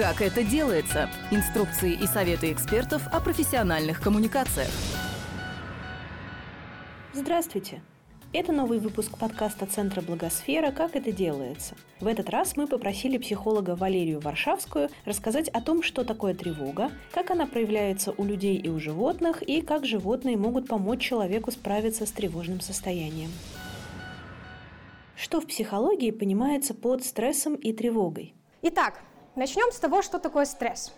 Как это делается? Инструкции и советы экспертов о профессиональных коммуникациях. Здравствуйте! Это новый выпуск подкаста Центра Благосфера «Как это делается?». В этот раз мы попросили психолога Валерию Варшавскую рассказать о том, что такое тревога, как она проявляется у людей и у животных, и как животные могут помочь человеку справиться с тревожным состоянием. Что в психологии понимается под стрессом и тревогой? Итак, начнем с того, что такое стресс.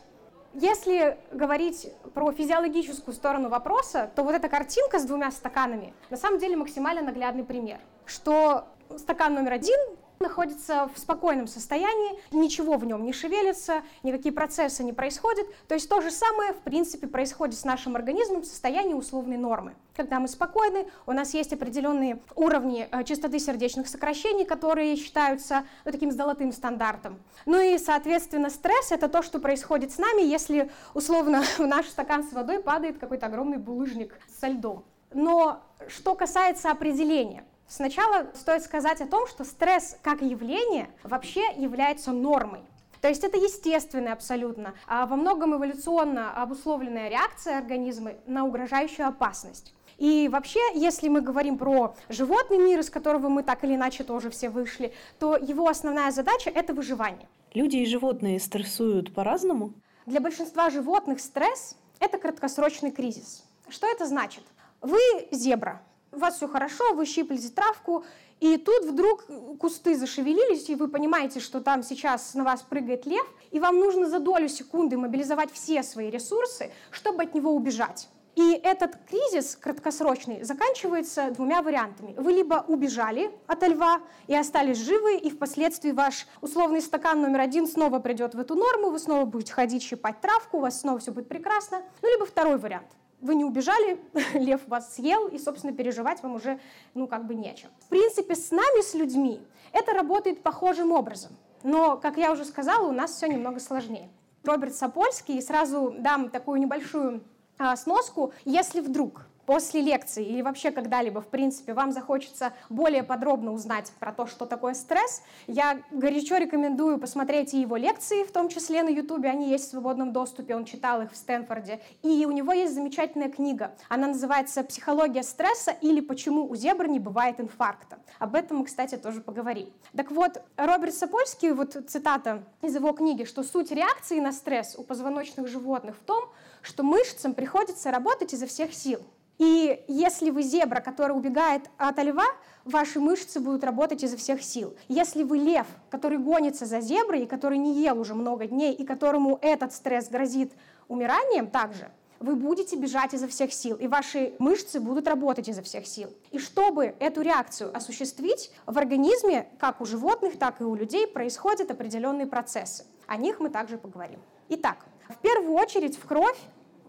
Если говорить про физиологическую сторону вопроса, то вот эта картинка с двумя стаканами на самом деле максимально наглядный пример, что стакан номер один находится в спокойном состоянии, ничего в нем не шевелится, никакие процессы не происходят. То есть то же самое, в принципе, происходит с нашим организмом в состоянии условной нормы. Когда мы спокойны, у нас есть определенные уровни э, частоты сердечных сокращений, которые считаются ну, таким золотым стандартом. Ну и, соответственно, стресс – это то, что происходит с нами, если, условно, в наш стакан с водой падает какой-то огромный булыжник со льдом. Но что касается определения, Сначала стоит сказать о том, что стресс как явление вообще является нормой. То есть это естественная абсолютно, а во многом эволюционно обусловленная реакция организма на угрожающую опасность. И вообще, если мы говорим про животный мир, из которого мы так или иначе тоже все вышли, то его основная задача – это выживание. Люди и животные стрессуют по-разному? Для большинства животных стресс – это краткосрочный кризис. Что это значит? Вы зебра, у вас все хорошо, вы щиплете травку, и тут вдруг кусты зашевелились, и вы понимаете, что там сейчас на вас прыгает лев, и вам нужно за долю секунды мобилизовать все свои ресурсы, чтобы от него убежать. И этот кризис краткосрочный заканчивается двумя вариантами. Вы либо убежали от льва и остались живы, и впоследствии ваш условный стакан номер один снова придет в эту норму, вы снова будете ходить щипать травку, у вас снова все будет прекрасно. Ну, либо второй вариант – вы не убежали, лев вас съел, и, собственно, переживать вам уже, ну, как бы нечем. В принципе, с нами, с людьми, это работает похожим образом. Но, как я уже сказала, у нас все немного сложнее. Роберт Сапольский, сразу дам такую небольшую а, сноску, если вдруг после лекции или вообще когда-либо, в принципе, вам захочется более подробно узнать про то, что такое стресс, я горячо рекомендую посмотреть и его лекции, в том числе на YouTube, они есть в свободном доступе, он читал их в Стэнфорде. И у него есть замечательная книга, она называется «Психология стресса» или «Почему у зебр не бывает инфаркта». Об этом мы, кстати, тоже поговорим. Так вот, Роберт Сапольский, вот цитата из его книги, что суть реакции на стресс у позвоночных животных в том, что мышцам приходится работать изо всех сил. И если вы зебра, которая убегает от льва, ваши мышцы будут работать изо всех сил. Если вы лев, который гонится за зеброй, и который не ел уже много дней, и которому этот стресс грозит умиранием также, вы будете бежать изо всех сил, и ваши мышцы будут работать изо всех сил. И чтобы эту реакцию осуществить, в организме, как у животных, так и у людей, происходят определенные процессы. О них мы также поговорим. Итак, в первую очередь в кровь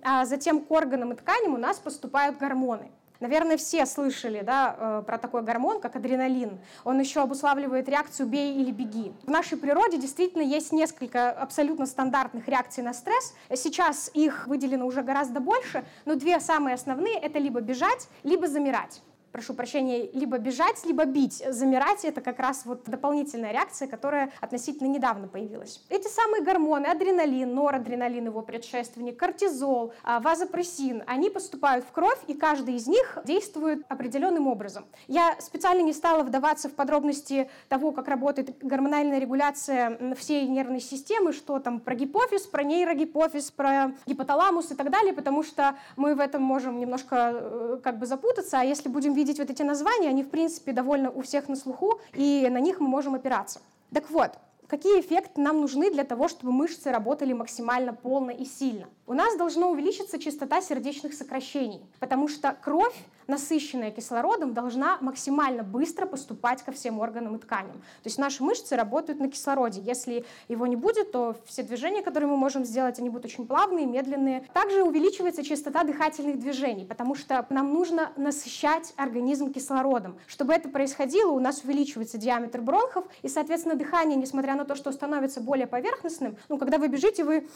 а затем к органам и тканям у нас поступают гормоны. Наверное, все слышали да, э, про такой гормон, как адреналин. Он еще обуславливает реакцию «бей или беги». В нашей природе действительно есть несколько абсолютно стандартных реакций на стресс. Сейчас их выделено уже гораздо больше, но две самые основные — это либо бежать, либо замирать прошу прощения, либо бежать, либо бить. Замирать — это как раз вот дополнительная реакция, которая относительно недавно появилась. Эти самые гормоны, адреналин, норадреналин, его предшественник, кортизол, а, вазопрессин, они поступают в кровь, и каждый из них действует определенным образом. Я специально не стала вдаваться в подробности того, как работает гормональная регуляция всей нервной системы, что там про гипофиз, про нейрогипофиз, про гипоталамус и так далее, потому что мы в этом можем немножко э, как бы запутаться, а если будем видеть видеть вот эти названия, они, в принципе, довольно у всех на слуху, и на них мы можем опираться. Так вот, какие эффекты нам нужны для того, чтобы мышцы работали максимально полно и сильно? У нас должна увеличиться частота сердечных сокращений, потому что кровь насыщенная кислородом, должна максимально быстро поступать ко всем органам и тканям. То есть наши мышцы работают на кислороде. Если его не будет, то все движения, которые мы можем сделать, они будут очень плавные, медленные. Также увеличивается частота дыхательных движений, потому что нам нужно насыщать организм кислородом. Чтобы это происходило, у нас увеличивается диаметр бронхов, и, соответственно, дыхание, несмотря на то, что становится более поверхностным, ну, когда вы бежите, вы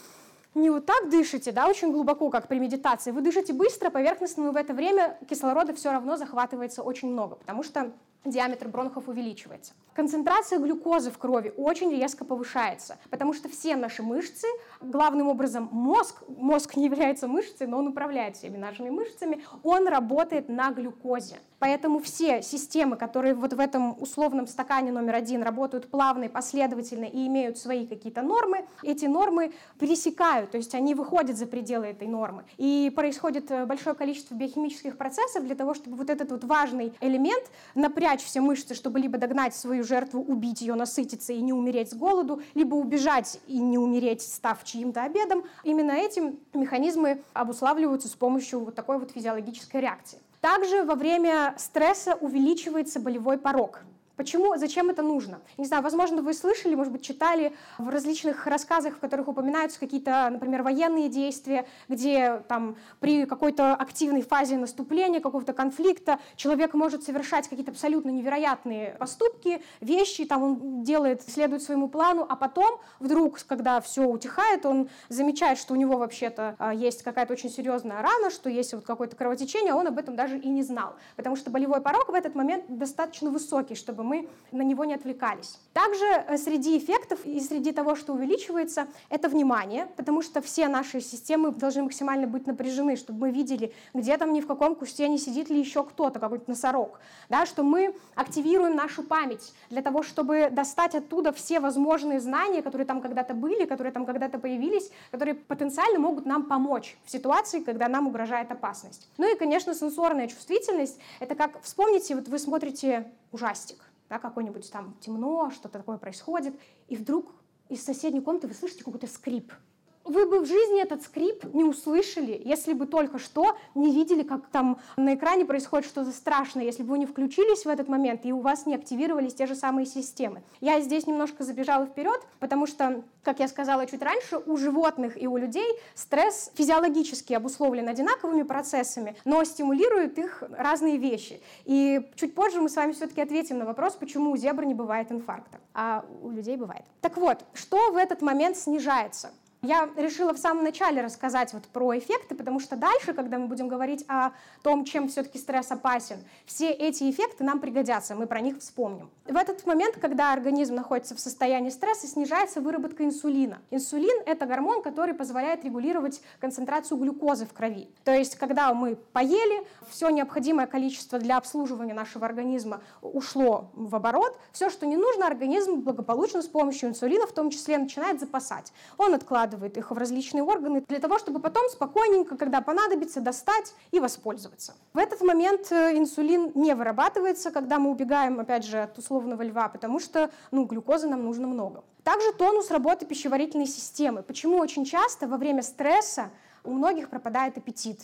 не вот так дышите, да, очень глубоко, как при медитации. Вы дышите быстро, поверхностно, но в это время кислорода все равно захватывается очень много, потому что диаметр бронхов увеличивается. Концентрация глюкозы в крови очень резко повышается, потому что все наши мышцы, главным образом мозг, мозг не является мышцей, но он управляет всеми нашими мышцами, он работает на глюкозе. Поэтому все системы, которые вот в этом условном стакане номер один работают плавно и последовательно и имеют свои какие-то нормы, эти нормы пересекают, то есть они выходят за пределы этой нормы. И происходит э, большое количество биохимических процессов для того, чтобы вот этот вот важный элемент напрячь все мышцы, чтобы либо догнать свою жертву, убить ее, насытиться и не умереть с голоду, либо убежать и не умереть, став чьим-то обедом. Именно этим механизмы обуславливаются с помощью вот такой вот физиологической реакции. Также во время стресса увеличивается болевой порог. Почему, зачем это нужно? Не знаю, возможно, вы слышали, может быть, читали в различных рассказах, в которых упоминаются какие-то, например, военные действия, где там при какой-то активной фазе наступления, какого-то конфликта человек может совершать какие-то абсолютно невероятные поступки, вещи, там он делает, следует своему плану, а потом вдруг, когда все утихает, он замечает, что у него вообще-то а, есть какая-то очень серьезная рана, что есть вот какое-то кровотечение, а он об этом даже и не знал, потому что болевой порог в этот момент достаточно высокий, чтобы мы на него не отвлекались. Также э, среди эффектов и среди того, что увеличивается, это внимание, потому что все наши системы должны максимально быть напряжены, чтобы мы видели, где там ни в каком кусте не сидит ли еще кто-то, какой-то носорог, да, что мы активируем нашу память для того, чтобы достать оттуда все возможные знания, которые там когда-то были, которые там когда-то появились, которые потенциально могут нам помочь в ситуации, когда нам угрожает опасность. Ну и, конечно, сенсорная чувствительность — это как, вспомните, вот вы смотрите ужастик, да, какой-нибудь там темно, что-то такое происходит, и вдруг из соседней комнаты вы слышите какой-то скрип. Вы бы в жизни этот скрип не услышали, если бы только что не видели, как там на экране происходит что-то страшное, если бы вы не включились в этот момент и у вас не активировались те же самые системы. Я здесь немножко забежала вперед, потому что, как я сказала чуть раньше, у животных и у людей стресс физиологически обусловлен одинаковыми процессами, но стимулирует их разные вещи. И чуть позже мы с вами все-таки ответим на вопрос, почему у зебр не бывает инфаркта, а у людей бывает. Так вот, что в этот момент снижается? Я решила в самом начале рассказать вот про эффекты, потому что дальше, когда мы будем говорить о том, чем все-таки стресс опасен, все эти эффекты нам пригодятся, мы про них вспомним. В этот момент, когда организм находится в состоянии стресса, снижается выработка инсулина. Инсулин — это гормон, который позволяет регулировать концентрацию глюкозы в крови. То есть, когда мы поели, все необходимое количество для обслуживания нашего организма ушло в оборот, все, что не нужно, организм благополучно с помощью инсулина в том числе начинает запасать. Он откладывает вкладывает их в различные органы для того, чтобы потом спокойненько, когда понадобится, достать и воспользоваться. В этот момент э, инсулин не вырабатывается, когда мы убегаем, опять же, от условного льва, потому что ну, глюкозы нам нужно много. Также тонус работы пищеварительной системы. Почему очень часто во время стресса у многих пропадает аппетит?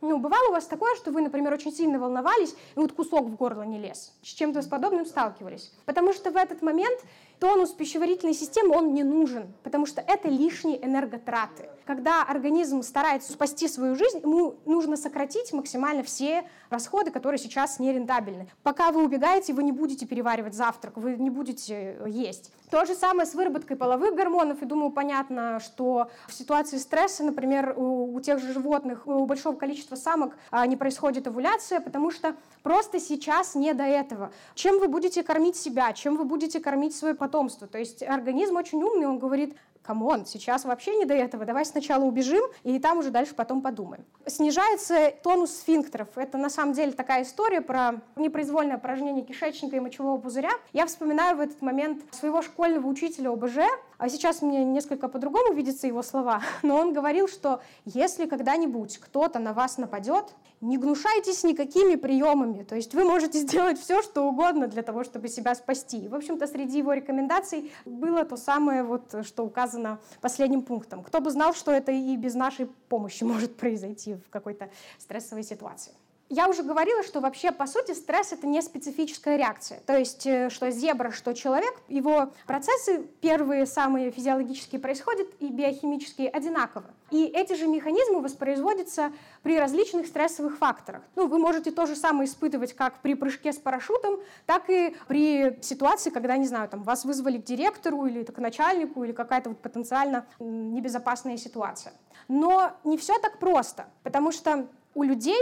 Ну, бывало у вас такое, что вы, например, очень сильно волновались, и вот кусок в горло не лез. С чем-то с подобным сталкивались. Потому что в этот момент тонус пищеварительной системы, он не нужен, потому что это лишние энерготраты. Когда организм старается спасти свою жизнь, ему нужно сократить максимально все расходы, которые сейчас нерентабельны. Пока вы убегаете, вы не будете переваривать завтрак, вы не будете есть. То же самое с выработкой половых гормонов, и думаю, понятно, что в ситуации стресса, например, у, у тех же животных, у большого количества самок а, не происходит овуляция, потому что просто сейчас не до этого. Чем вы будете кормить себя, чем вы будете кормить свое потомство? То есть организм очень умный, он говорит, come on, сейчас вообще не до этого, давай сначала убежим, и там уже дальше потом подумаем. Снижается тонус сфинктеров. Это на самом деле такая история про непроизвольное опорожнение кишечника и мочевого пузыря. Я вспоминаю в этот момент своего школьного учителя ОБЖ, а сейчас мне несколько по-другому видятся его слова, но он говорил, что если когда-нибудь кто-то на вас нападет, не гнушайтесь никакими приемами, то есть вы можете сделать все, что угодно для того, чтобы себя спасти. И, в общем-то, среди его рекомендаций было то самое, вот, что указано последним пунктом. Кто бы знал, что это и без нашей помощи может произойти в какой-то стрессовой ситуации. Я уже говорила, что вообще, по сути, стресс — это не специфическая реакция. То есть, э, что зебра, что человек, его процессы, первые самые физиологические, происходят и биохимические одинаково. И эти же механизмы воспроизводятся при различных стрессовых факторах. Ну, вы можете то же самое испытывать как при прыжке с парашютом, так и при ситуации, когда, не знаю, там, вас вызвали к директору или к начальнику, или какая-то вот потенциально небезопасная ситуация. Но не все так просто, потому что у людей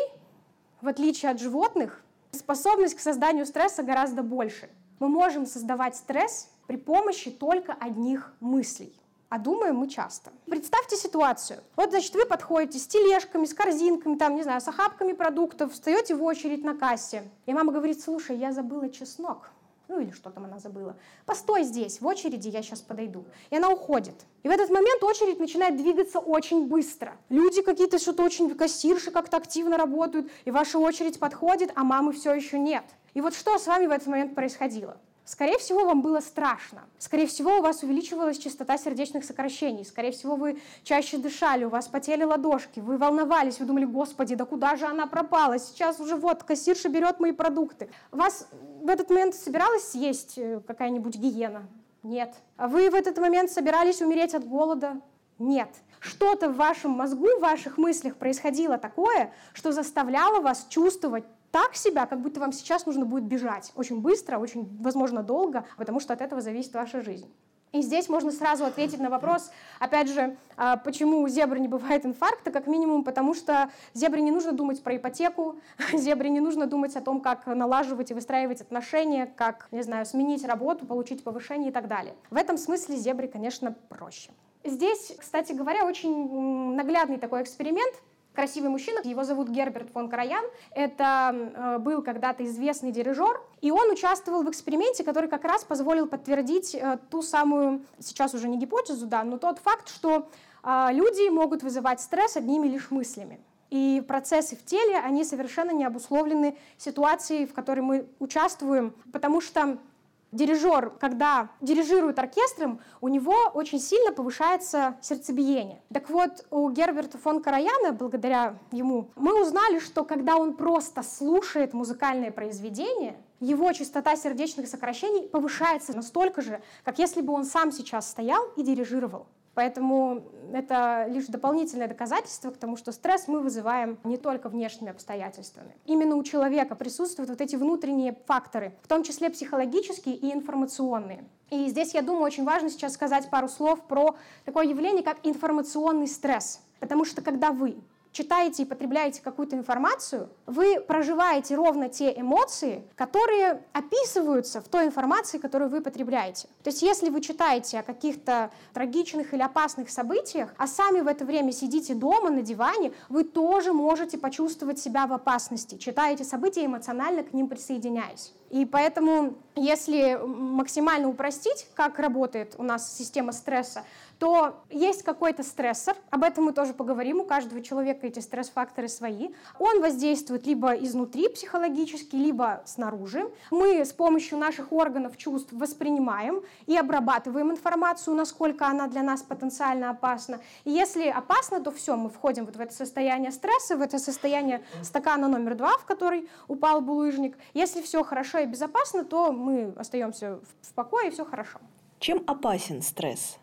в отличие от животных, способность к созданию стресса гораздо больше. Мы можем создавать стресс при помощи только одних мыслей. А думаем мы часто. Представьте ситуацию. Вот, значит, вы подходите с тележками, с корзинками, там, не знаю, с охапками продуктов, встаете в очередь на кассе. И мама говорит, слушай, я забыла чеснок. Ну или что там она забыла. Постой здесь, в очереди, я сейчас подойду. И она уходит. И в этот момент очередь начинает двигаться очень быстро. Люди какие-то что-то очень, кассирши как-то активно работают, и ваша очередь подходит, а мамы все еще нет. И вот что с вами в этот момент происходило? Скорее всего, вам было страшно. Скорее всего, у вас увеличивалась частота сердечных сокращений. Скорее всего, вы чаще дышали, у вас потели ладошки, вы волновались, вы думали, господи, да куда же она пропала? Сейчас уже вот кассирша берет мои продукты. Вас в этот момент собиралась съесть э, какая-нибудь гиена? Нет. А вы в этот момент собирались умереть от голода? Нет. Что-то в вашем мозгу, в ваших мыслях происходило такое, что заставляло вас чувствовать так себя, как будто вам сейчас нужно будет бежать очень быстро, очень, возможно, долго, потому что от этого зависит ваша жизнь. И здесь можно сразу ответить на вопрос, опять же, а, почему у зебры не бывает инфаркта, как минимум потому, что зебре не нужно думать про ипотеку, зебре не нужно думать о том, как налаживать и выстраивать отношения, как, не знаю, сменить работу, получить повышение и так далее. В этом смысле зебре, конечно, проще. Здесь, кстати говоря, очень наглядный такой эксперимент, красивый мужчина, его зовут Герберт фон Караян. Это э, был когда-то известный дирижер, и он участвовал в эксперименте, который как раз позволил подтвердить э, ту самую, сейчас уже не гипотезу, да, но тот факт, что э, люди могут вызывать стресс одними лишь мыслями. И процессы в теле, они совершенно не обусловлены ситуацией, в которой мы участвуем, потому что дирижер, когда дирижирует оркестром, у него очень сильно повышается сердцебиение. Так вот, у Герберта фон Караяна, благодаря ему, мы узнали, что когда он просто слушает музыкальное произведение, его частота сердечных сокращений повышается настолько же, как если бы он сам сейчас стоял и дирижировал. Поэтому это лишь дополнительное доказательство к тому, что стресс мы вызываем не только внешними обстоятельствами. Именно у человека присутствуют вот эти внутренние факторы, в том числе психологические и информационные. И здесь, я думаю, очень важно сейчас сказать пару слов про такое явление, как информационный стресс. Потому что когда вы читаете и потребляете какую-то информацию, вы проживаете ровно те эмоции, которые описываются в той информации, которую вы потребляете. То есть если вы читаете о каких-то трагичных или опасных событиях, а сами в это время сидите дома на диване, вы тоже можете почувствовать себя в опасности, читая эти события эмоционально к ним присоединяясь. И поэтому, если максимально упростить, как работает у нас система стресса, то есть какой-то стрессор, об этом мы тоже поговорим, у каждого человека эти стресс-факторы свои. Он воздействует либо изнутри психологически, либо снаружи. Мы с помощью наших органов чувств воспринимаем и обрабатываем информацию, насколько она для нас потенциально опасна. И если опасно, то все, мы входим вот в это состояние стресса, в это состояние стакана номер два, в который упал булыжник. Если все хорошо и безопасно, то мы остаемся в покое и все хорошо. Чем опасен стресс?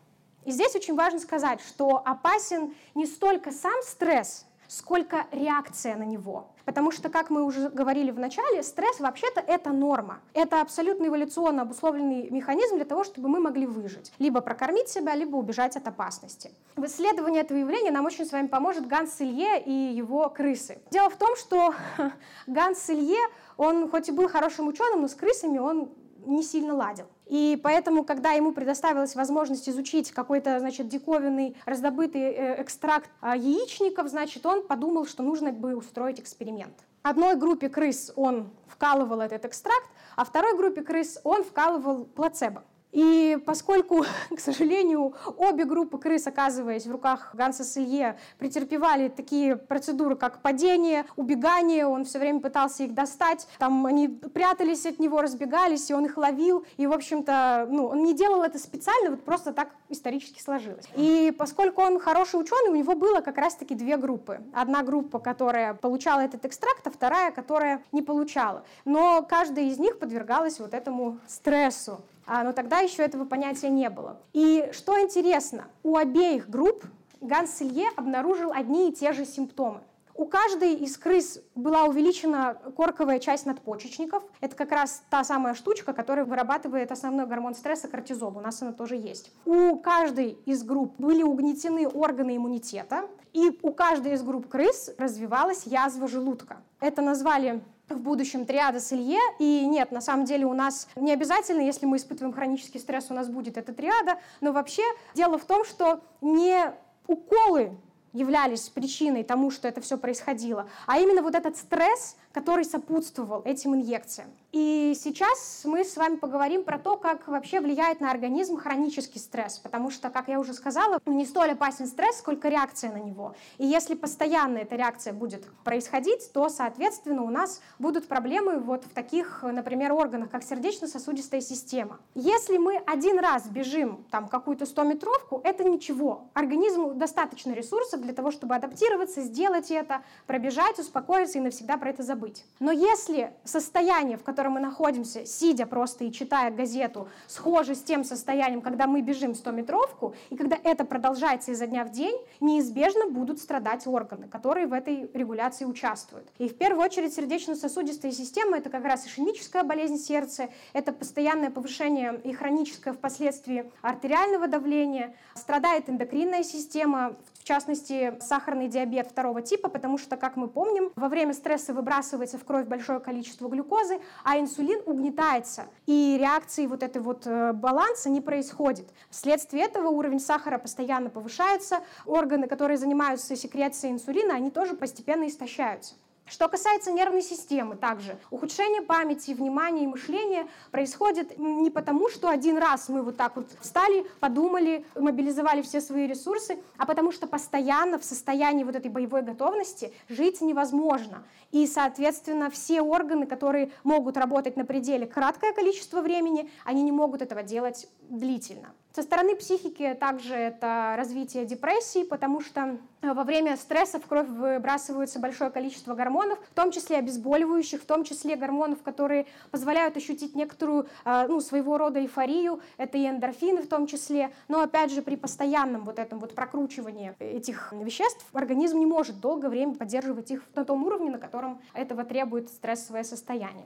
И здесь очень важно сказать, что опасен не столько сам стресс, сколько реакция на него. Потому что, как мы уже говорили в начале, стресс вообще-то это норма. Это абсолютно эволюционно обусловленный механизм для того, чтобы мы могли выжить. Либо прокормить себя, либо убежать от опасности. В исследовании этого явления нам очень с вами поможет Ганс Илье и его крысы. Дело в том, что Ганс Илье, он хоть и был хорошим ученым, но с крысами он не сильно ладил. И поэтому, когда ему предоставилась возможность изучить какой-то, значит, диковинный, раздобытый э, экстракт а, яичников, значит, он подумал, что нужно бы устроить эксперимент. Одной группе крыс он вкалывал этот экстракт, а второй группе крыс он вкалывал плацебо. И поскольку, к сожалению, обе группы крыс, оказываясь в руках Ганса Селье, претерпевали такие процедуры, как падение, убегание, он все время пытался их достать, там они прятались от него, разбегались, и он их ловил, и, в общем-то, ну, он не делал это специально, вот просто так исторически сложилось. И поскольку он хороший ученый, у него было как раз-таки две группы. Одна группа, которая получала этот экстракт, а вторая, которая не получала. Но каждая из них подвергалась вот этому стрессу. А, но тогда еще этого понятия не было. И что интересно, у обеих групп Ганс Илье обнаружил одни и те же симптомы. У каждой из крыс была увеличена корковая часть надпочечников. Это как раз та самая штучка, которая вырабатывает основной гормон стресса кортизол. У нас она тоже есть. У каждой из групп были угнетены органы иммунитета. И у каждой из групп крыс развивалась язва желудка. Это назвали в будущем триада с Илье. И нет, на самом деле у нас не обязательно, если мы испытываем хронический стресс, у нас будет эта триада. Но вообще дело в том, что не уколы являлись причиной тому, что это все происходило, а именно вот этот стресс, который сопутствовал этим инъекциям. И сейчас мы с вами поговорим про то, как вообще влияет на организм хронический стресс, потому что, как я уже сказала, не столь опасен стресс, сколько реакция на него. И если постоянно эта реакция будет происходить, то, соответственно, у нас будут проблемы вот в таких, например, органах, как сердечно-сосудистая система. Если мы один раз бежим там какую-то 100-метровку, это ничего. Организму достаточно ресурсов для того, чтобы адаптироваться, сделать это, пробежать, успокоиться и навсегда про это забыть. Но если состояние, в котором мы находимся, сидя просто и читая газету, схоже с тем состоянием, когда мы бежим 100-метровку, и когда это продолжается изо дня в день, неизбежно будут страдать органы, которые в этой регуляции участвуют. И в первую очередь сердечно-сосудистая система — это как раз ишемическая болезнь сердца, это постоянное повышение и хроническое впоследствии артериального давления, страдает эндокринная система, в частности, сахарный диабет второго типа, потому что, как мы помним, во время стресса выбрасывается в кровь большое количество глюкозы, а инсулин угнетается, и реакции вот этой вот э, баланса не происходит. Вследствие этого уровень сахара постоянно повышается, органы, которые занимаются секрецией инсулина, они тоже постепенно истощаются. Что касается нервной системы, также ухудшение памяти, внимания и мышления происходит не потому, что один раз мы вот так вот встали, подумали, мобилизовали все свои ресурсы, а потому что постоянно в состоянии вот этой боевой готовности жить невозможно. И, соответственно, все органы, которые могут работать на пределе краткое количество времени, они не могут этого делать длительно. Со стороны психики также это развитие депрессии, потому что э, во время стресса в кровь выбрасывается большое количество гормонов, в том числе обезболивающих, в том числе гормонов, которые позволяют ощутить некоторую э, ну, своего рода эйфорию, это и эндорфины в том числе, но опять же при постоянном вот этом вот прокручивании этих веществ организм не может долгое время поддерживать их на том уровне, на котором этого требует стрессовое состояние.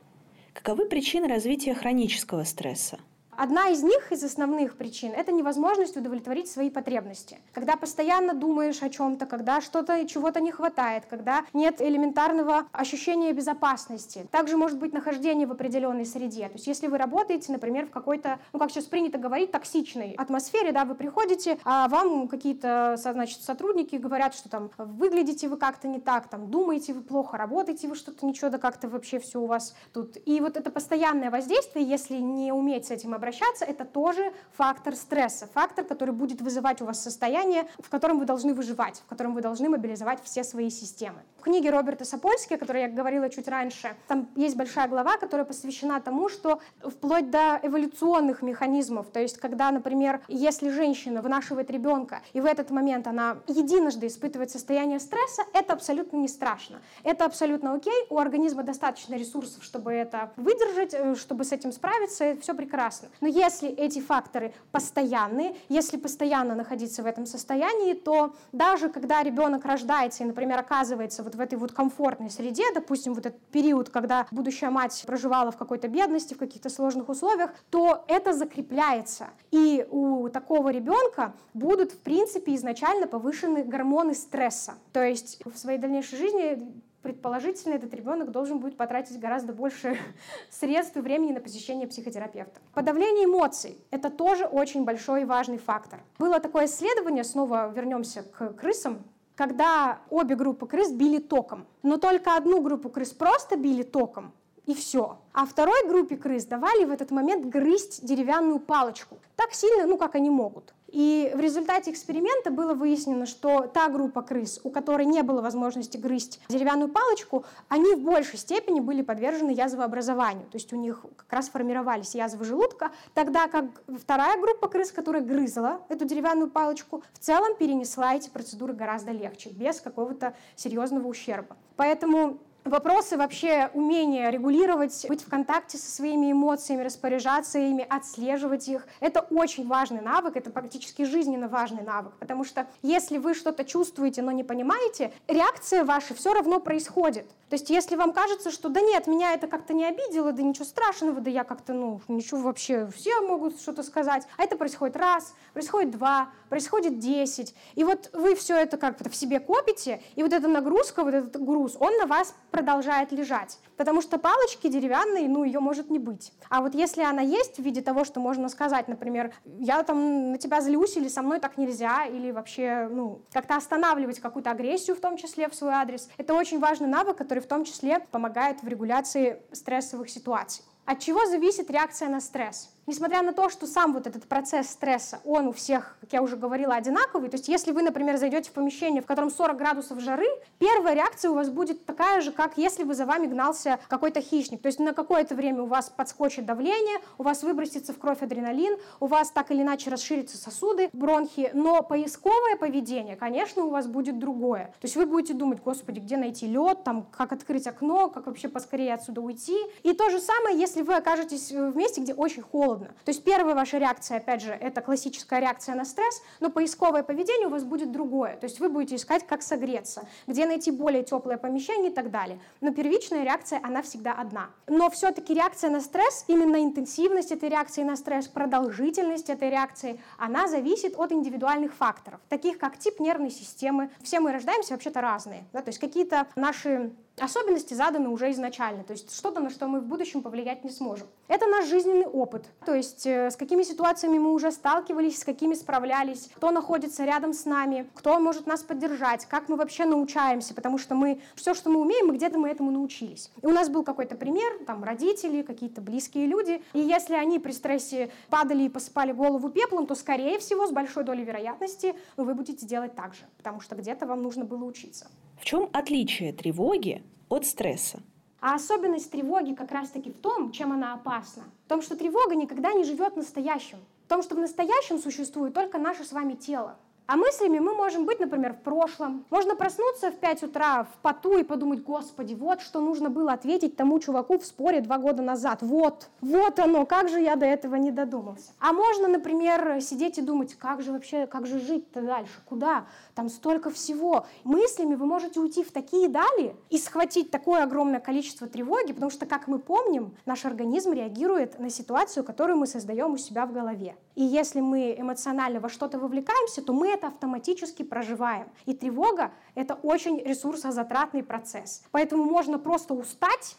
Каковы причины развития хронического стресса? Одна из них, из основных причин, это невозможность удовлетворить свои потребности. Когда постоянно думаешь о чем-то, когда что-то, чего-то не хватает, когда нет элементарного ощущения безопасности. Также может быть нахождение в определенной среде. То есть если вы работаете, например, в какой-то, ну как сейчас принято говорить, токсичной атмосфере, да, вы приходите, а вам какие-то, значит, сотрудники говорят, что там выглядите вы как-то не так, там думаете вы плохо, работаете вы что-то ничего, да как-то вообще все у вас тут. И вот это постоянное воздействие, если не уметь с этим обращаться, обращаться, это тоже фактор стресса, фактор, который будет вызывать у вас состояние, в котором вы должны выживать, в котором вы должны мобилизовать все свои системы. Книге Роберта Сапольски, о которой я говорила чуть раньше, там есть большая глава, которая посвящена тому, что вплоть до эволюционных механизмов, то есть когда, например, если женщина вынашивает ребенка, и в этот момент она единожды испытывает состояние стресса, это абсолютно не страшно. Это абсолютно окей, у организма достаточно ресурсов, чтобы это выдержать, э, чтобы с этим справиться, все прекрасно. Но если эти факторы постоянные, если постоянно находиться в этом состоянии, то даже когда ребенок рождается и, например, оказывается вот в этой вот комфортной среде, допустим, вот этот период, когда будущая мать проживала в какой-то бедности, в каких-то сложных условиях, то это закрепляется. И у такого ребенка будут, в принципе, изначально повышены гормоны стресса. То есть в своей дальнейшей жизни предположительно, этот ребенок должен будет потратить гораздо больше средств и времени на посещение психотерапевта. Подавление эмоций – это тоже очень большой и важный фактор. Было такое исследование, снова вернемся к крысам, когда обе группы крыс били током. Но только одну группу крыс просто били током, и все. А второй группе крыс давали в этот момент грызть деревянную палочку. Так сильно, ну как они могут. И в результате эксперимента было выяснено, что та группа крыс, у которой не было возможности грызть деревянную палочку, они в большей степени были подвержены язвообразованию. То есть у них как раз формировались язвы желудка, тогда как вторая группа крыс, которая грызла эту деревянную палочку, в целом перенесла эти процедуры гораздо легче, без какого-то серьезного ущерба. Поэтому вопросы вообще умения регулировать, быть в контакте со своими эмоциями, распоряжаться ими, отслеживать их. Это очень важный навык, это практически жизненно важный навык, потому что если вы что-то чувствуете, но не понимаете, реакция ваша все равно происходит. То есть если вам кажется, что да нет, меня это как-то не обидело, да ничего страшного, да я как-то, ну, ничего вообще, все могут что-то сказать, а это происходит раз, происходит два, происходит 10. И вот вы все это как-то в себе копите, и вот эта нагрузка, вот этот груз, он на вас продолжает лежать. Потому что палочки деревянные, ну, ее может не быть. А вот если она есть в виде того, что можно сказать, например, я там на тебя злюсь, или со мной так нельзя, или вообще, ну, как-то останавливать какую-то агрессию в том числе в свой адрес, это очень важный навык, который в том числе помогает в регуляции стрессовых ситуаций. От чего зависит реакция на стресс? Несмотря на то, что сам вот этот процесс стресса, он у всех, как я уже говорила, одинаковый, то есть если вы, например, зайдете в помещение, в котором 40 градусов жары, первая реакция у вас будет такая же, как если бы за вами гнался какой-то хищник. То есть на какое-то время у вас подскочит давление, у вас выбросится в кровь адреналин, у вас так или иначе расширятся сосуды, бронхи, но поисковое поведение, конечно, у вас будет другое. То есть вы будете думать, господи, где найти лед, там, как открыть окно, как вообще поскорее отсюда уйти. И то же самое, если вы окажетесь в месте, где очень холодно, холодно. То есть первая ваша реакция, опять же, это классическая реакция на стресс, но поисковое поведение у вас будет другое. То есть вы будете искать, как согреться, где найти более теплое помещение и так далее. Но первичная реакция, она всегда одна. Но все-таки реакция на стресс, именно интенсивность этой реакции на стресс, продолжительность этой реакции, она зависит от индивидуальных факторов, таких как тип нервной системы. Все мы рождаемся вообще-то разные. Да? То есть какие-то наши Особенности заданы уже изначально, то есть что-то, на что мы в будущем повлиять не сможем. Это наш жизненный опыт, то есть э, с какими ситуациями мы уже сталкивались, с какими справлялись, кто находится рядом с нами, кто может нас поддержать, как мы вообще научаемся, потому что мы все, что мы умеем, мы где-то мы этому научились. И у нас был какой-то пример, там родители, какие-то близкие люди, и если они при стрессе падали и посыпали голову пеплом, то, скорее всего, с большой долей вероятности вы будете делать так же, потому что где-то вам нужно было учиться. В чем отличие тревоги от стресса? А особенность тревоги как раз-таки в том, чем она опасна. В том, что тревога никогда не живет настоящим. В том, что в настоящем существует только наше с вами тело. А мыслями мы можем быть, например, в прошлом. Можно проснуться в 5 утра в поту и подумать, господи, вот что нужно было ответить тому чуваку в споре два года назад. Вот, вот оно, как же я до этого не додумался. А можно, например, сидеть и думать, как же вообще, как же жить-то дальше, куда? Там столько всего. Мыслями вы можете уйти в такие дали и схватить такое огромное количество тревоги, потому что, как мы помним, наш организм реагирует на ситуацию, которую мы создаем у себя в голове. И если мы эмоционально во что-то вовлекаемся, то мы это автоматически проживаем. И тревога — это очень ресурсозатратный процесс. Поэтому можно просто устать,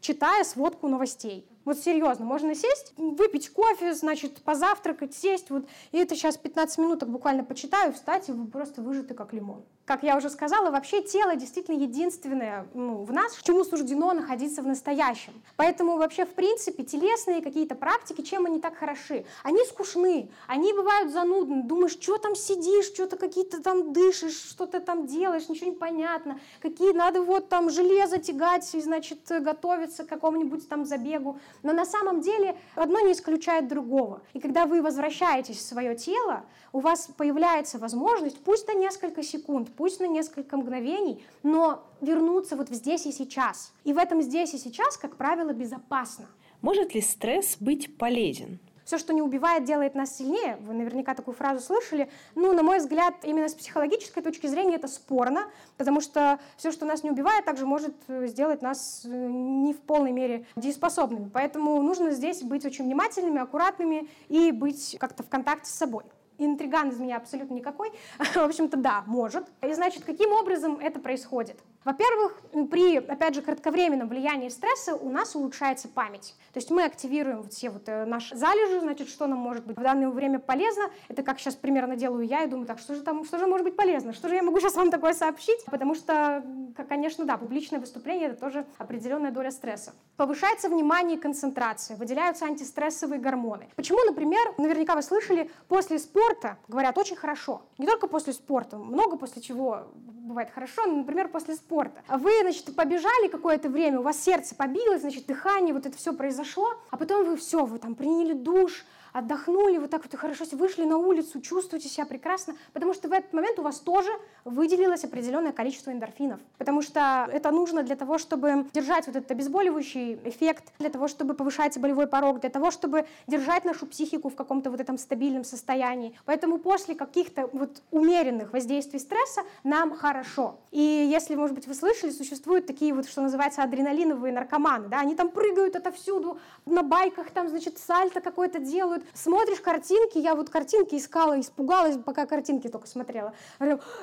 читая сводку новостей. Вот серьезно, можно сесть, выпить кофе, значит, позавтракать, сесть, вот, и это сейчас 15 минуток буквально почитаю, встать, и вы просто выжаты как лимон. Как я уже сказала, вообще тело действительно единственное ну, в нас, чему суждено находиться в настоящем. Поэтому вообще, в принципе, телесные какие-то практики, чем они так хороши? Они скучны, они бывают занудны. Думаешь, что там сидишь, что-то какие-то там дышишь, что-то там делаешь, ничего не понятно. Какие надо вот там железо тягать, и, значит, готовиться к какому-нибудь там забегу. Но на самом деле одно не исключает другого. И когда вы возвращаетесь в свое тело, у вас появляется возможность, пусть на несколько секунд, пусть на несколько мгновений, но вернуться вот в здесь и сейчас. И в этом здесь и сейчас, как правило, безопасно. Может ли стресс быть полезен? все, что не убивает, делает нас сильнее. Вы наверняка такую фразу слышали. Ну, на мой взгляд, именно с психологической точки зрения это спорно, потому что все, что нас не убивает, также может э, сделать нас э, не в полной мере дееспособными. Поэтому нужно здесь быть очень внимательными, аккуратными и быть как-то в контакте с собой интриган из меня абсолютно никакой. В общем-то, да, может. И значит, каким образом это происходит? Во-первых, при, опять же, кратковременном влиянии стресса у нас улучшается память. То есть мы активируем вот все вот э, наши залежи, значит, что нам может быть в данное время полезно. Это как сейчас примерно делаю я и думаю, так, что же там, что же может быть полезно? Что же я могу сейчас вам такое сообщить? Потому что, конечно, да, публичное выступление — это тоже определенная доля стресса. Повышается внимание и концентрация, выделяются антистрессовые гормоны. Почему, например, наверняка вы слышали, после спорта, говорят, очень хорошо. Не только после спорта, много после чего бывает хорошо, но, например, после спорта. Вы, значит, побежали какое-то время, у вас сердце побилось, значит, дыхание, вот это все произошло, а потом вы все, вы там приняли душ, отдохнули, вот так вот хорошо вышли на улицу, чувствуете себя прекрасно, потому что в этот момент у вас тоже выделилось определенное количество эндорфинов, потому что это нужно для того, чтобы держать вот этот обезболивающий эффект, для того, чтобы повышать болевой порог, для того, чтобы держать нашу психику в каком-то вот этом стабильном состоянии. Поэтому после каких-то вот умеренных воздействий стресса нам хорошо. И если, может быть, вы слышали, существуют такие вот, что называется, адреналиновые наркоманы, да, они там прыгают отовсюду, на байках там, значит, сальто какое-то делают, смотришь картинки, я вот картинки искала, испугалась, пока картинки только смотрела.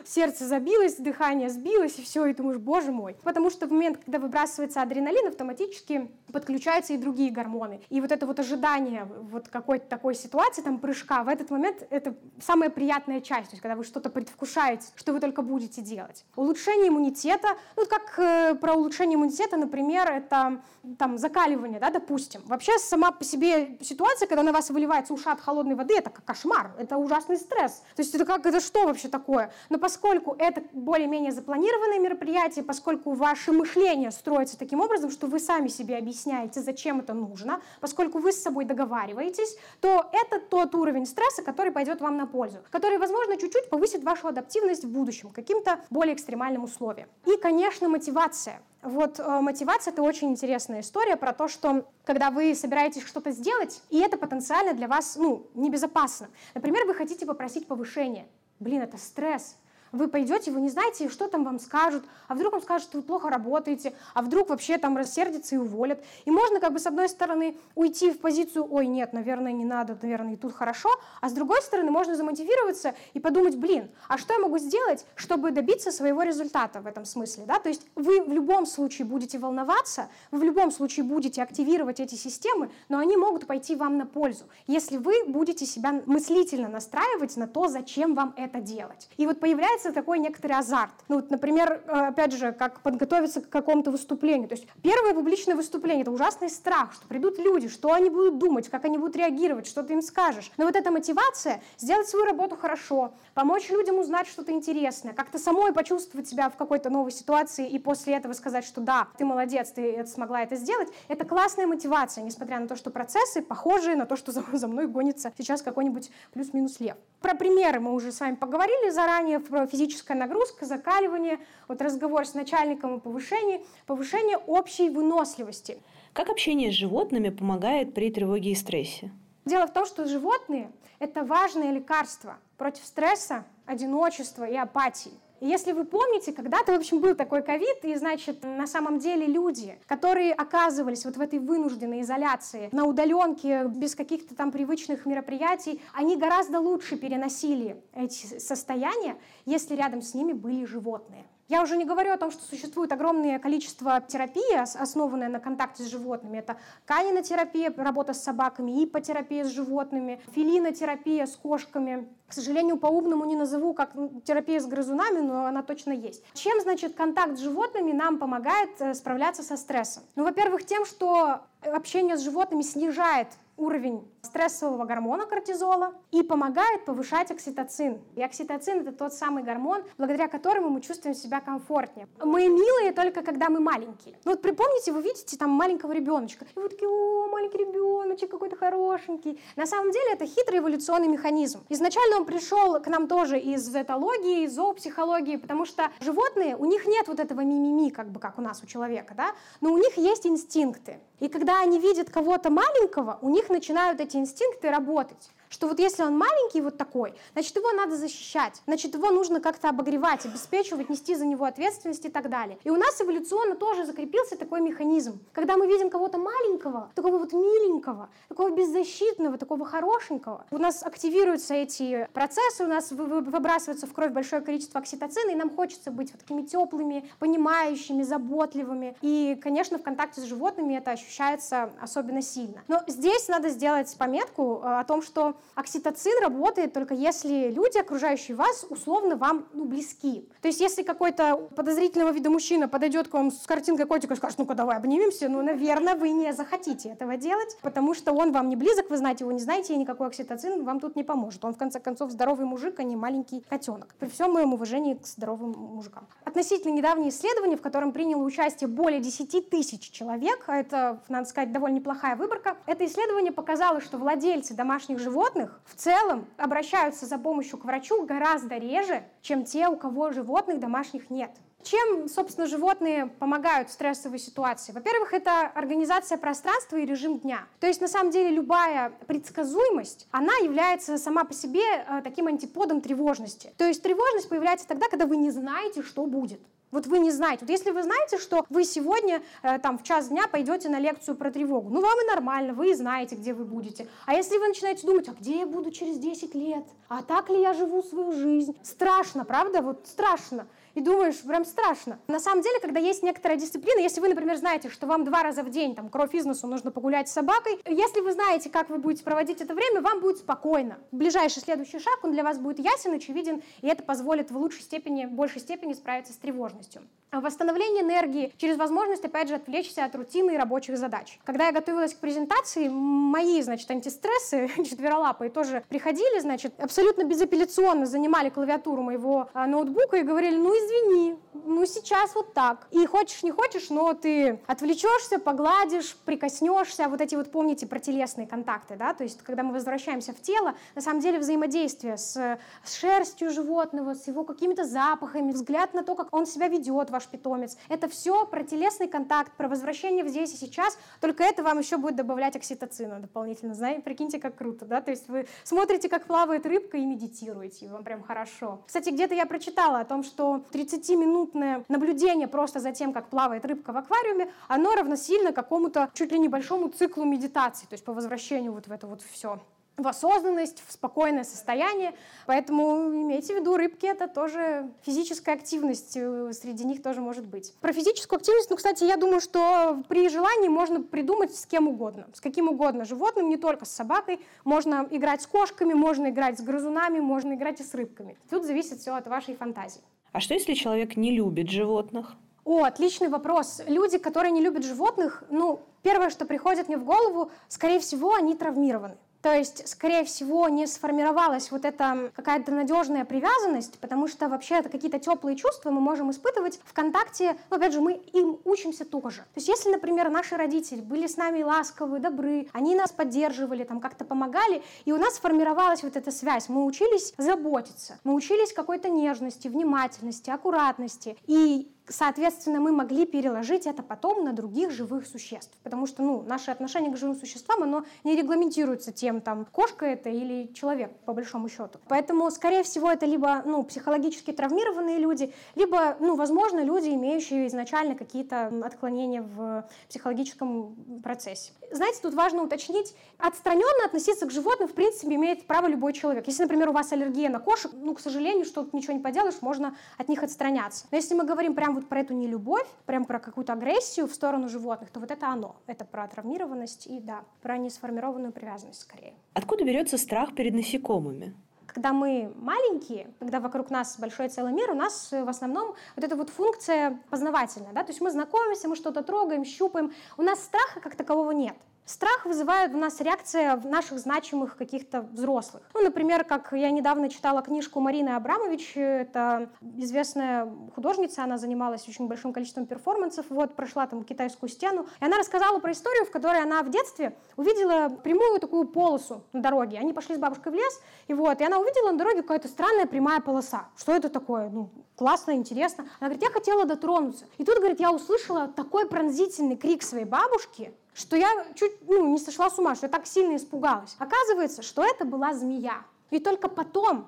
Сердце забилось, дыхание сбилось, и все, и думаешь, боже мой. Потому что в момент, когда выбрасывается адреналин, автоматически подключаются и другие гормоны. И вот это вот ожидание вот какой-то такой ситуации, там, прыжка, в этот момент это самая приятная часть, то есть когда вы что-то предвкушаете, что вы только будете делать. Улучшение иммунитета, ну, как э, про улучшение иммунитета, например, это там закаливание, да, допустим. Вообще сама по себе ситуация, когда на вас выливается ушат холодной воды, это кошмар, это ужасный стресс. То есть это как, это что вообще такое? Но поскольку это более-менее запланированное мероприятие, поскольку ваше мышление строится таким образом, что вы сами себе объясняете, зачем это нужно, поскольку вы с собой договариваетесь, то это тот уровень стресса, который пойдет вам на пользу, который, возможно, чуть-чуть повысит вашу адаптивность в будущем, каким-то более экстремальным условиям. И, конечно, мотивация. Вот э, мотивация — это очень интересная история про то, что когда вы собираетесь что-то сделать, и это потенциально для вас ну, небезопасно. Например, вы хотите попросить повышение. Блин, это стресс, вы пойдете, вы не знаете, что там вам скажут, а вдруг вам скажут, что вы плохо работаете, а вдруг вообще там рассердятся и уволят. И можно как бы с одной стороны уйти в позицию, ой, нет, наверное, не надо, наверное, и тут хорошо, а с другой стороны можно замотивироваться и подумать, блин, а что я могу сделать, чтобы добиться своего результата в этом смысле, да? То есть вы в любом случае будете волноваться, вы в любом случае будете активировать эти системы, но они могут пойти вам на пользу, если вы будете себя мыслительно настраивать на то, зачем вам это делать. И вот появляется появляется такой некоторый азарт. Ну, вот, например, э, опять же, как подготовиться к какому-то выступлению. То есть первое публичное выступление — это ужасный страх, что придут люди, что они будут думать, как они будут реагировать, что ты им скажешь. Но вот эта мотивация — сделать свою работу хорошо, помочь людям узнать что-то интересное, как-то самой почувствовать себя в какой-то новой ситуации и после этого сказать, что да, ты молодец, ты смогла это сделать, это классная мотивация, несмотря на то, что процессы похожие на то, что за мной гонится сейчас какой-нибудь плюс-минус лев. Про примеры мы уже с вами поговорили заранее, про физическая нагрузка, закаливание, вот разговор с начальником о повышении, повышение общей выносливости. Как общение с животными помогает при тревоге и стрессе? Дело в том, что животные – это важное лекарство против стресса, одиночества и апатии. Если вы помните, когда-то, в общем, был такой ковид, и, значит, на самом деле люди, которые оказывались вот в этой вынужденной изоляции, на удаленке, без каких-то там привычных мероприятий, они гораздо лучше переносили эти состояния, если рядом с ними были животные. Я уже не говорю о том, что существует огромное количество терапии, основанной на контакте с животными. Это канинотерапия, работа с собаками, ипотерапия с животными, филинотерапия с кошками. К сожалению, по-умному не назову, как терапия с грызунами, но она точно есть. Чем, значит, контакт с животными нам помогает э, справляться со стрессом? Ну, во-первых, тем, что общение с животными снижает уровень стрессового гормона кортизола и помогает повышать окситоцин. И окситоцин — это тот самый гормон, благодаря которому мы чувствуем себя комфортнее. Мы милые только когда мы маленькие. Ну вот припомните, вы видите там маленького ребеночка, и вы такие, о, маленький ребеночек какой-то хорошенький. На самом деле это хитрый эволюционный механизм. Изначально он пришел к нам тоже из этологии, из зоопсихологии, потому что животные, у них нет вот этого мимими, как бы как у нас, у человека, да, но у них есть инстинкты. И когда они видят кого-то маленького, у них начинают эти инстинкты работать что вот если он маленький вот такой, значит, его надо защищать, значит, его нужно как-то обогревать, обеспечивать, нести за него ответственность и так далее. И у нас эволюционно тоже закрепился такой механизм. Когда мы видим кого-то маленького, такого вот миленького, такого беззащитного, такого хорошенького, у нас активируются эти процессы, у нас выбрасывается в кровь большое количество окситоцина, и нам хочется быть вот такими теплыми, понимающими, заботливыми. И, конечно, в контакте с животными это ощущается особенно сильно. Но здесь надо сделать пометку э, о том, что окситоцин работает только если люди, окружающие вас, условно вам ну, близки. То есть если какой-то подозрительного вида мужчина подойдет к вам с картинкой котика и скажет, ну-ка давай обнимемся, ну, наверное, вы не захотите этого делать, потому что он вам не близок, вы знаете его не знаете, и никакой окситоцин вам тут не поможет. Он, в конце концов, здоровый мужик, а не маленький котенок. При всем моем уважении к здоровым мужикам. Относительно недавнее исследование, в котором приняло участие более 10 тысяч человек, а это, надо сказать, довольно неплохая выборка, это исследование показало, что владельцы домашних животных животных в целом обращаются за помощью к врачу гораздо реже, чем те, у кого животных домашних нет. Чем, собственно, животные помогают в стрессовой ситуации? Во-первых, это организация пространства и режим дня. То есть, на самом деле, любая предсказуемость, она является сама по себе э, таким антиподом тревожности. То есть тревожность появляется тогда, когда вы не знаете, что будет. Вот вы не знаете. Вот если вы знаете, что вы сегодня э, там в час дня пойдете на лекцию про тревогу, ну вам и нормально, вы знаете, где вы будете. А если вы начинаете думать, а где я буду через 10 лет? А так ли я живу свою жизнь? Страшно, правда? Вот страшно и думаешь, прям страшно. На самом деле, когда есть некоторая дисциплина, если вы, например, знаете, что вам два раза в день, там, кровь из носу, нужно погулять с собакой, если вы знаете, как вы будете проводить это время, вам будет спокойно. Ближайший следующий шаг, он для вас будет ясен, очевиден, и это позволит в лучшей степени, в большей степени справиться с тревожностью. Восстановление энергии через возможность, опять же, отвлечься от рутины и рабочих задач. Когда я готовилась к презентации, мои, значит, антистрессы четверолапые тоже приходили, значит, абсолютно безапелляционно занимали клавиатуру моего а, ноутбука и говорили, ну, извини, ну, сейчас вот так. И хочешь, не хочешь, но ты отвлечешься, погладишь, прикоснешься. Вот эти вот, помните, про телесные контакты, да, то есть, когда мы возвращаемся в тело, на самом деле взаимодействие с, с шерстью животного, с его какими-то запахами, взгляд на то, как он себя ведет, ваш питомец. Это все про телесный контакт, про возвращение в здесь и сейчас, только это вам еще будет добавлять окситоцина дополнительно. Знаете, прикиньте, как круто, да? То есть вы смотрите, как плавает рыбка и медитируете, и вам прям хорошо. Кстати, где-то я прочитала о том, что 30-минутное наблюдение просто за тем, как плавает рыбка в аквариуме, оно равносильно какому-то чуть ли небольшому циклу медитации, то есть по возвращению вот в это вот все в осознанность, в спокойное состояние. Поэтому имейте в виду, рыбки — это тоже физическая активность, э, среди них тоже может быть. Про физическую активность, ну, кстати, я думаю, что при желании можно придумать с кем угодно, с каким угодно животным, не только с собакой. Можно играть с кошками, можно играть с грызунами, можно играть и с рыбками. Тут зависит все от вашей фантазии. А что, если человек не любит животных? О, отличный вопрос. Люди, которые не любят животных, ну, первое, что приходит мне в голову, скорее всего, они травмированы. То есть, скорее всего, не сформировалась вот эта какая-то надежная привязанность, потому что вообще это какие-то теплые чувства мы можем испытывать в контакте, но опять же, мы им учимся тоже. То есть, если, например, наши родители были с нами ласковы, добры, они нас поддерживали, там как-то помогали, и у нас сформировалась вот эта связь, мы учились заботиться, мы учились какой-то нежности, внимательности, аккуратности, и Соответственно, мы могли переложить это потом на других живых существ, потому что ну, наше отношение к живым существам, оно не регламентируется тем, там, кошка это или человек, по большому счету. Поэтому, скорее всего, это либо ну, психологически травмированные люди, либо, ну, возможно, люди, имеющие изначально какие-то отклонения в психологическом процессе. Знаете, тут важно уточнить, отстраненно относиться к животным, в принципе, имеет право любой человек. Если, например, у вас аллергия на кошек, ну, к сожалению, что тут ничего не поделаешь, можно от них отстраняться. Но если мы говорим прям вот про эту нелюбовь, прям про какую-то агрессию в сторону животных, то вот это оно. Это про травмированность и, да, про несформированную привязанность скорее. Откуда берется страх перед насекомыми? когда мы маленькие, когда вокруг нас большой целый мир, у нас в основном вот эта вот функция познавательная, да, то есть мы знакомимся, мы что-то трогаем, щупаем, у нас страха как такового нет. Страх вызывает у нас реакция в наших значимых каких-то взрослых. Ну, например, как я недавно читала книжку Марины Абрамович, это известная художница, она занималась очень большим количеством перформансов, вот, прошла там китайскую стену, и она рассказала про историю, в которой она в детстве увидела прямую такую полосу на дороге. Они пошли с бабушкой в лес, и вот, и она увидела на дороге какая-то странная прямая полоса. Что это такое? Ну, классно, интересно. Она говорит, я хотела дотронуться. И тут, говорит, я услышала такой пронзительный крик своей бабушки, что я чуть ну, не сошла с ума, что я так сильно испугалась. Оказывается, что это была змея. И только потом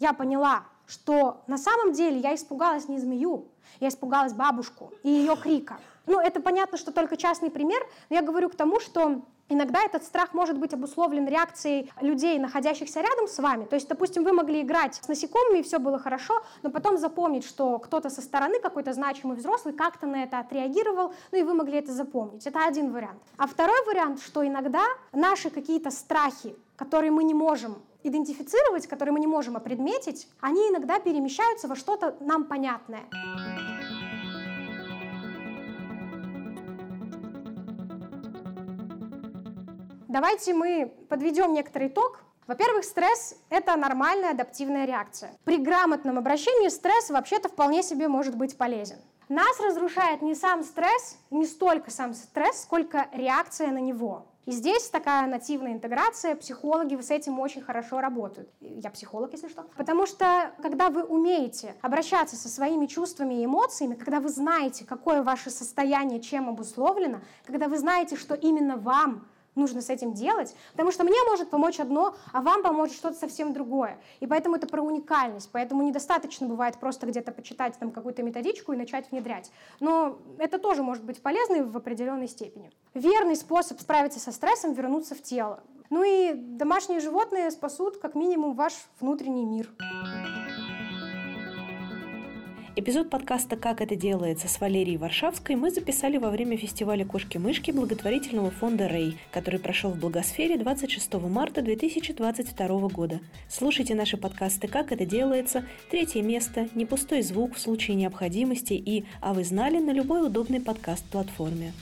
я поняла, что на самом деле я испугалась не змею, я испугалась бабушку и ее крика. Ну, это понятно, что только частный пример, но я говорю к тому, что Иногда этот страх может быть обусловлен реакцией людей, находящихся рядом с вами. То есть, допустим, вы могли играть с насекомыми, и все было хорошо, но потом запомнить, что кто-то со стороны, какой-то значимый взрослый, как-то на это отреагировал, ну и вы могли это запомнить. Это один вариант. А второй вариант, что иногда наши какие-то страхи, которые мы не можем идентифицировать, которые мы не можем опредметить, они иногда перемещаются во что-то нам понятное. Давайте мы подведем некоторый итог. Во-первых, стресс – это нормальная адаптивная реакция. При грамотном обращении стресс вообще-то вполне себе может быть полезен. Нас разрушает не сам стресс, не столько сам стресс, сколько реакция на него. И здесь такая нативная интеграция, психологи с этим очень хорошо работают. Я психолог, если что. Потому что, когда вы умеете обращаться со своими чувствами и эмоциями, когда вы знаете, какое ваше состояние чем обусловлено, когда вы знаете, что именно вам нужно с этим делать, потому что мне может помочь одно, а вам поможет что-то совсем другое. И поэтому это про уникальность, поэтому недостаточно бывает просто где-то почитать там какую-то методичку и начать внедрять. Но это тоже может быть полезно в определенной степени. Верный способ справиться со стрессом – вернуться в тело. Ну и домашние животные спасут как минимум ваш внутренний мир. Эпизод подкаста «Как это делается» с Валерией Варшавской мы записали во время фестиваля «Кошки-мышки» благотворительного фонда «Рэй», который прошел в Благосфере 26 марта 2022 года. Слушайте наши подкасты «Как это делается», «Третье место», «Не пустой звук» в случае необходимости и «А вы знали» на любой удобной подкаст-платформе.